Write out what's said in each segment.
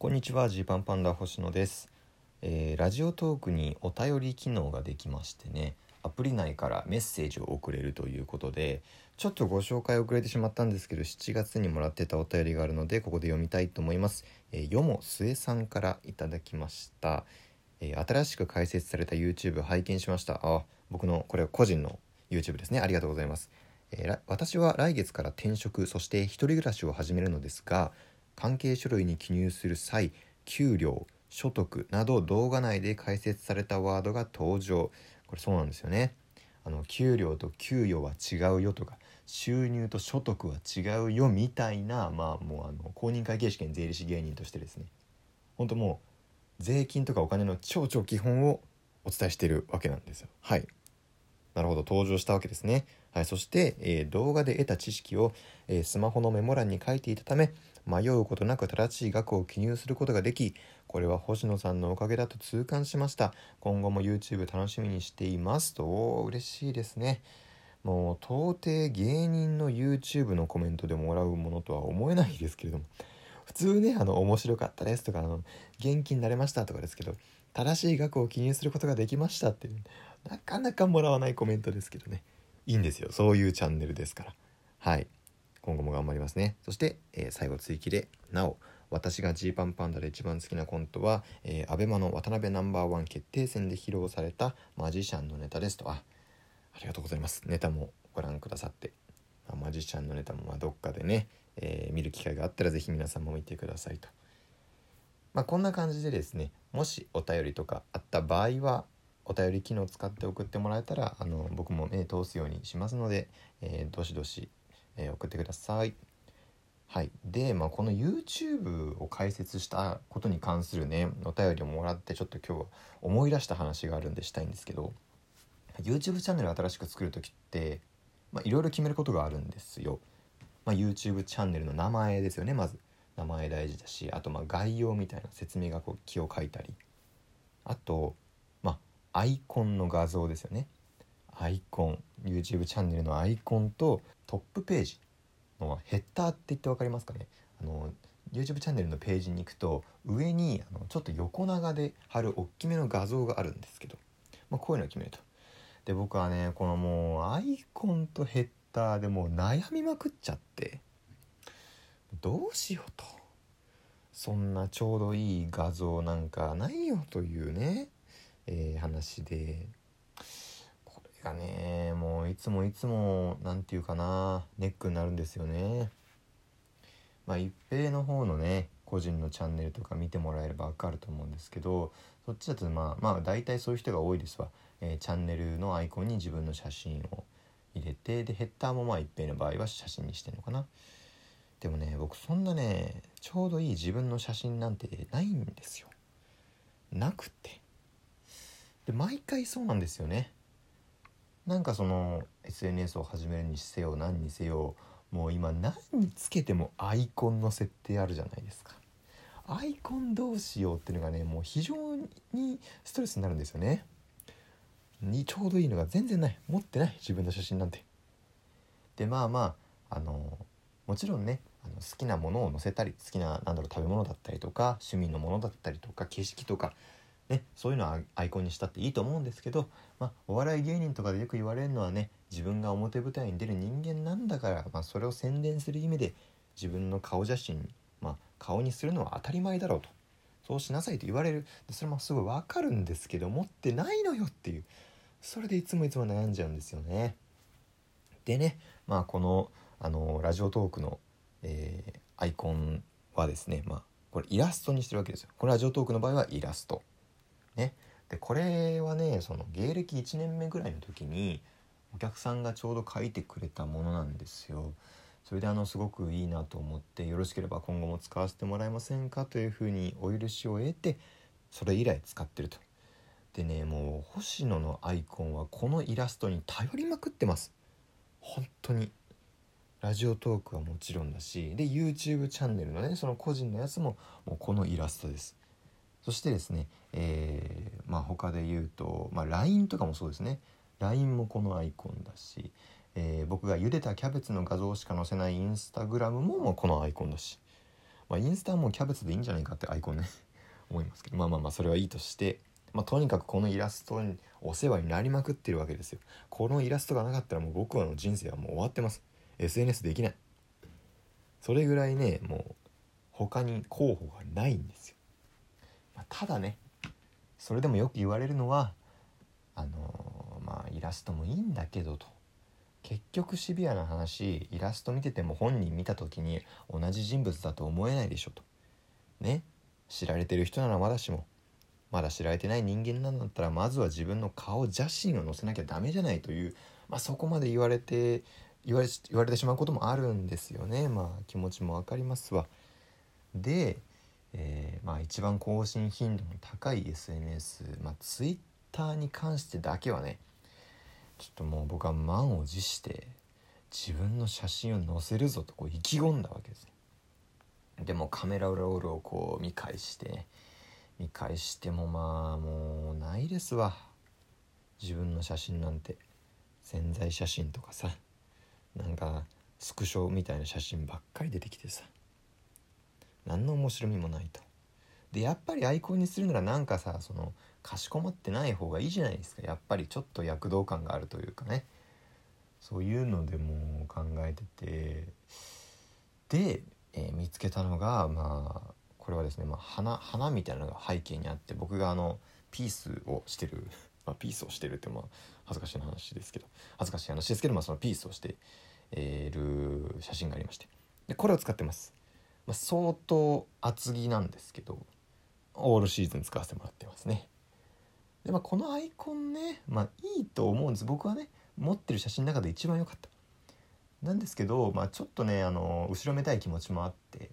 こんにちはジーパンパンダ星野です、えー、ラジオトークにお便り機能ができましてねアプリ内からメッセージを送れるということでちょっとご紹介遅れてしまったんですけど7月にもらってたお便りがあるのでここで読みたいと思います、えー、よもすえさんからいただきました、えー、新しく開設された YouTube 拝見しました。あ僕のこれは個人の YouTube ですね。ありがとうございます、えー、私は来月から転職そして一人暮らしを始めるのですが関係書類に記入する際給料所得など動画内で解説されたワードが登場。これそうなんですよね。あの給料と給与は違うよとか収入と所得は違うよみたいなまあもうあの公認会計士権税理士芸人としてですね。本当もう税金とかお金の超超基本をお伝えしているわけなんですよ。はい。なるほど。登場したわけですね。はい。そして、えー、動画で得た知識を、えー、スマホのメモ欄に書いていたため迷うことなく正しい額を記入することができこれは星野さんのおかげだと痛感しました。今後も YouTube 楽しみにしていますと嬉しいですね。もう到底芸人の YouTube のコメントでもらうものとは思えないですけれども。普通ねあの面白かったですとかあの元気になれましたとかですけど正しい額を記入することができましたっていうなかなかもらわないコメントですけどね。いいんですよ。そういうチャンネルですから。はい。今後も頑張りますね。そして、えー、最後追記でなお私がジーパンパンダで一番好きなコントは、えー、アベマの渡辺ナンバーワン決定戦で披露されたマジシャンのネタですと。あありがとうございます。ネタもご覧くださって、まあ、マジシャンのネタもまどっかでね、えー、見る機会があったら是非皆さんも見てくださいと。まあこんな感じでですねもしお便りとかあった場合はお便り機能を使って送ってもらえたらあの僕も目通すようにしますので、えー、どしどしえ、送ってください。はい、で、まあ、この YouTube を開設したことに関するねお便りをもらってちょっと今日は思い出した話があるんでしたいんですけど YouTube チャンネル新しく作る時っていろいろ決めることがあるんですよ。まあ、YouTube チャンネルの名前ですよねまず名前大事だしあとまあ概要みたいな説明がこう気を書いたりあとまあアイコンの画像ですよねアイコン YouTube チャンネルのアイコンとトップページのヘッダーって言って分かりますかね。あの YouTube チャンネルのページに行くと上にあのちょっと横長で貼る大きめの画像があるんですけど、まあ、こういうのを決めると。で僕はねこのもうアイコンとヘッダーでもう悩みまくっちゃってどうしようと。そんなちょうどいい画像なんかないよというね、えー、話で。がね。もういつもいつも何て言うかなネックになるんですよね。まあ一平の方のね個人のチャンネルとか見てもらえれば分かると思うんですけどそっちだとまあまあ大体そういう人が多いですわ、えー、チャンネルのアイコンに自分の写真を入れてでヘッダーもまあ一平の場合は写真にしてるのかな。でもね僕そんなねちょうどいい自分の写真なんてないんですよ。なくて。で毎回そうなんですよね。なんかその SNS を始めるにせよ何にせよもう今何につけてもアイコンの設定あるじゃないですか。アイコンどうしようっていうのがねもう非常にストレスになるんですよね。にちょうどいいのが全然ない。持ってない。自分の写真なんて。でまあまああのもちろんねあの好きなものを載せたり好きな何だろう食べ物だったりとか趣味のものだったりとか景色とかね、そういうのはアイコンにしたっていいと思うんですけど、まあ、お笑い芸人とかでよく言われるのはね自分が表舞台に出る人間なんだから、まあ、それを宣伝する意味で自分の顔写真、まあ、顔にするのは当たり前だろうとそうしなさいと言われるそれもすごいわかるんですけど持ってないのよっていうそれでいつもいつも悩んじゃうんですよね。でねまあこのあのラジオトークの、えー、アイコンはですねまあこれイラストにしてるわけですよ。これラジオトークの場合はイラスト。ね。でこれはねその芸歴1年目ぐらいの時にお客さんがちょうど書いてくれたものなんですよ。それであのすごくいいなと思ってよろしければ今後も使わせてもらえませんか？というふうにお許しを得てそれ以来使ってると。でねもう星野のアイコンはこのイラストに頼りまくってます。本当に。ラジオトークはもちろんだしで YouTube チャンネルのねその個人のやつももうこのイラストです。そしてですね、えー、まあ他で言うと、まあ、LINE とかもそうですね。LINE もこのアイコンだし、えー、僕が茹でたキャベツの画像しか載せないインスタグラムももうこのアイコンだし。まあ、インスタもキャベツでいいんじゃないかってアイコンね 思いますけど。まあまあまあそれはいいとして、まあ、とにかくこのイラストにお世話になりまくってるわけですよ。このイラストがなかったらもう僕はの人生はもう終わってます。SNS できない。それぐらいねもう他に候補がないんですよ、ただねそれでもよく言われるのはあの、まあイラストもいいんだけどと。結局シビアな話イラスト見てても本人見た時に同じ人物だと思えないでしょと。ね？知られてる人ならまだしも。まだ知られてない人間なんだったらまずは自分の顔写真を載せなきゃダメじゃないという、まあ、そこまで言われて言われ言われてしまうこともあるんですよね。まあ気持ちも分かりますわ。で、えー、まあ一番更新頻度の高い SNS、まあ、Twitter に関してだけはねちょっともう僕は満を持して自分の写真を載せるぞとこう意気込んだわけですでもカメラロールをこう見返して見返してもまあもうないですわ。自分の写真なんて潜在写真とかさなんかスクショみたいな写真ばっかり出てきてさ。何の面白みもないと。でやっぱりアイコンにするならなんかさそのかしこまってない方がいいじゃないですか。やっぱりちょっと躍動感があるというかね。そういうのでも考えてて。で、えー、見つけたのがまあこれはですね、まあ、花花みたいなのが背景にあって僕があのピースをしてる、まあ、ピースをしてるってまあ恥ずかしい話ですけど。恥ずかしい話ですけど、まあ、そのピースをしている写真がありまして。でこれを使ってます、まあ、相当厚着なんですけどオールシーズン使わせてもらってますね。でまあこのアイコンねまあいいと思うんです。僕はね持ってる写真の中で一番良かった。なんですけどまあちょっとねあの後ろめたい気持ちもあって。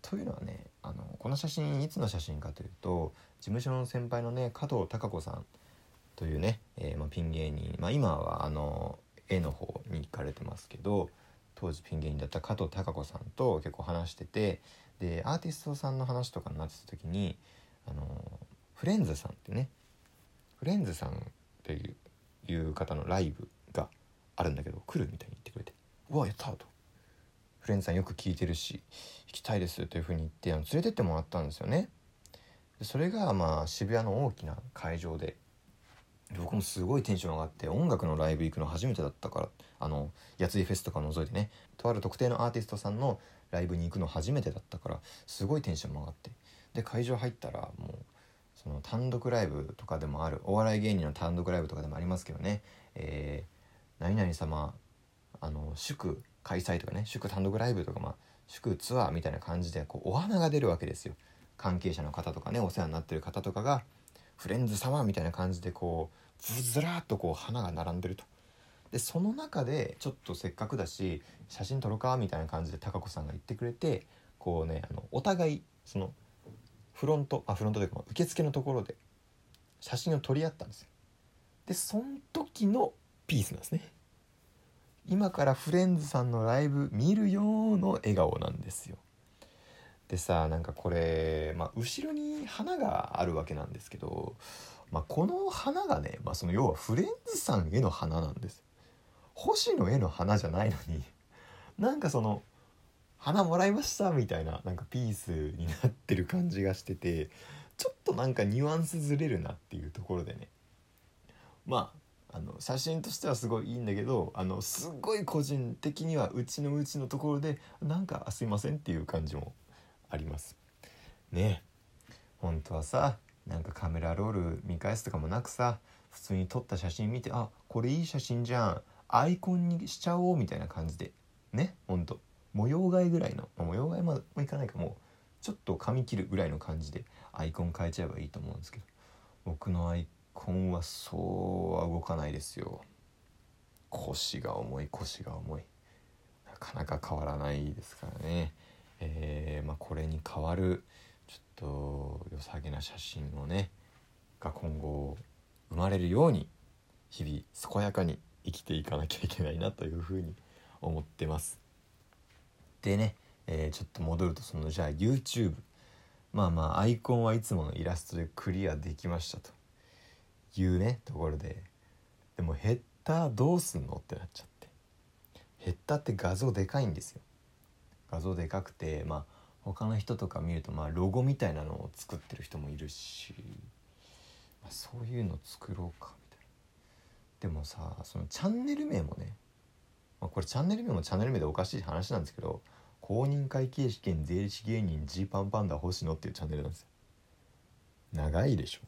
というのはねあのこの写真いつの写真かというと事務所の先輩のね加藤孝子さんというね、えー、まあ、ピン芸人、まあ、今はあの絵の方に行かれてますけど当時ピン芸人だった加藤孝子さんと結構話しててでアーティストさんの話とかになってた時にあのフレンズさんってねフレンズさんっていう方のライブがあるんだけど来るみたいに言ってくれて「うわやった!」と「フレンズさんよく聞いてるし行きたいです」というふうに言ってあの連れてってもらったんですよね。それがまあ渋谷の大きな会場で僕もすごいテンション上がって音楽のライブ行くの初めてだったからあのやついフェスとか除いてね。とある特定のアーティストさんのライブに行くの初めてだったからすごいテンションも上がって。で会場入ったらもうその単独ライブとかでもあるお笑い芸人の単独ライブとかでもありますけどね「えー、何々様あの祝開催」とかね祝単独ライブとか、まあ、祝ツアーみたいな感じでこうお花が出るわけですよ。関係者の方とかねお世話になってる方とかがフレンズ様みたいな感じでこうずらっとこう花が並んでると。でその中でちょっとせっかくだし写真撮ろうかみたいな感じで貴子さんが言ってくれてこうねあのお互いそのフロントあフロントというか受付のところで写真を撮り合ったんですよ。でその時のピースなんですね。今からフレンズさんのライブ見るよの笑顔なんですよ。でさなんかこれ、まあ、後ろに花があるわけなんですけど、まあ、この花がね、まあ、その要はフレンズさんへの花なんです。星野への花じゃないのに なんかその花もらいましたみたいななんかピースになってる感じがしててちょっとなんかニュアンスずれるなっていうところでね。まああの写真としてはすごいいいんだけどあのすごい個人的にはうちのうちのところでなんかすいませんっていう感じもあります。ね。本当はさなんかカメラロール見返すとかもなくさ普通に撮った写真見てあこれいい写真じゃんアイコンにしちゃおうみたいな感じでねほんと。模様替えぐらいの、まあ、模様替えもいかないかもうちょっと髪切るぐらいの感じでアイコン変えちゃえばいいと思うんですけど。僕のアイコンはそうは動かないですよ。腰が重い腰が重い。なかなか変わらないですからね。えー、まあ、これに代わるちょっと良さげな写真をねが今後生まれるように日々健やかに生きていかなきゃいけないなというふうに思ってます。でね、えー、ちょっと戻るとそのじゃあ YouTube まあまあアイコンはいつものイラストでクリアできましたと。いうねところで。でもヘッダーどうすんのってなっちゃって。ヘッダーって画像でかいんですよ。画像でかくてまあ他の人とか見るとまあロゴみたいなのを作ってる人もいるし、まあ、そういうの作ろうかみたいな。でもさそのチャンネル名もね、まあ、これチャンネル名もチャンネル名でおかしい話なんですけど公認会計士兼税理士芸人ジーパンパンダ星野っていうチャンネルなんですよ。長いでしょ。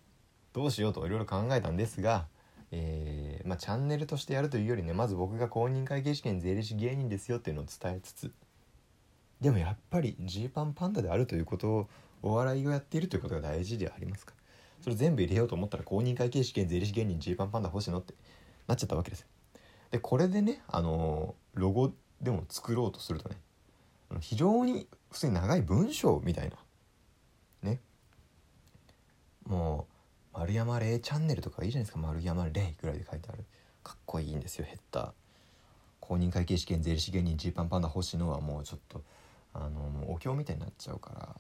どうしようといろいろ考えたんですがえー、まあ、チャンネルとしてやるというよりねまず僕が公認会計士兼税理士芸人ですよっていうのを伝えつつでもやっぱりジーパンパンダであるということをお笑いをやっているということが大事ではありますか？それ全部入れようと思ったら公認会計士兼税理士芸人ジーパンパンダ星野ってなっちゃったわけですでこれでねあのー、ロゴでも作ろうとするとね非常に普通に長い文章みたいなね。もう丸山礼チャンネルとかいいじゃないですか。丸山礼ぐらいで書いてある。かっこいいんですよヘッダー。公認会計試験税理士芸人ジーパンパンダ星野はもうちょっとあのもうお経みたいになっちゃうから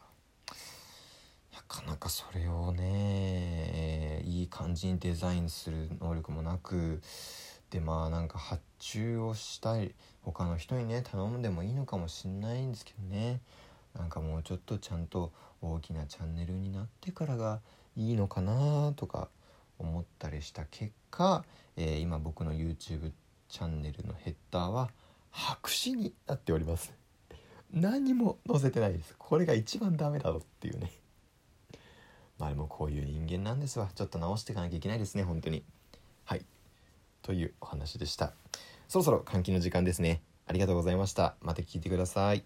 なかなかそれをねいい感じにデザインする能力もなくでまあなんか発注をしたい他の人にね頼んでもいいのかもしんないんですけどね。なんかもうちょっとちゃんと大きなチャンネルになってからがいいのかなとか思ったりした結果、えー、今僕の YouTube チャンネルのヘッダーは白紙になっております。何も載せてないです。これが一番ダメだろっていうね。まあでもこういう人間なんですわ。ちょっと直していかなきゃいけないですね本当に。はい。というお話でした。そろそろ換気の時間ですね。ありがとうございました。また聞いてください。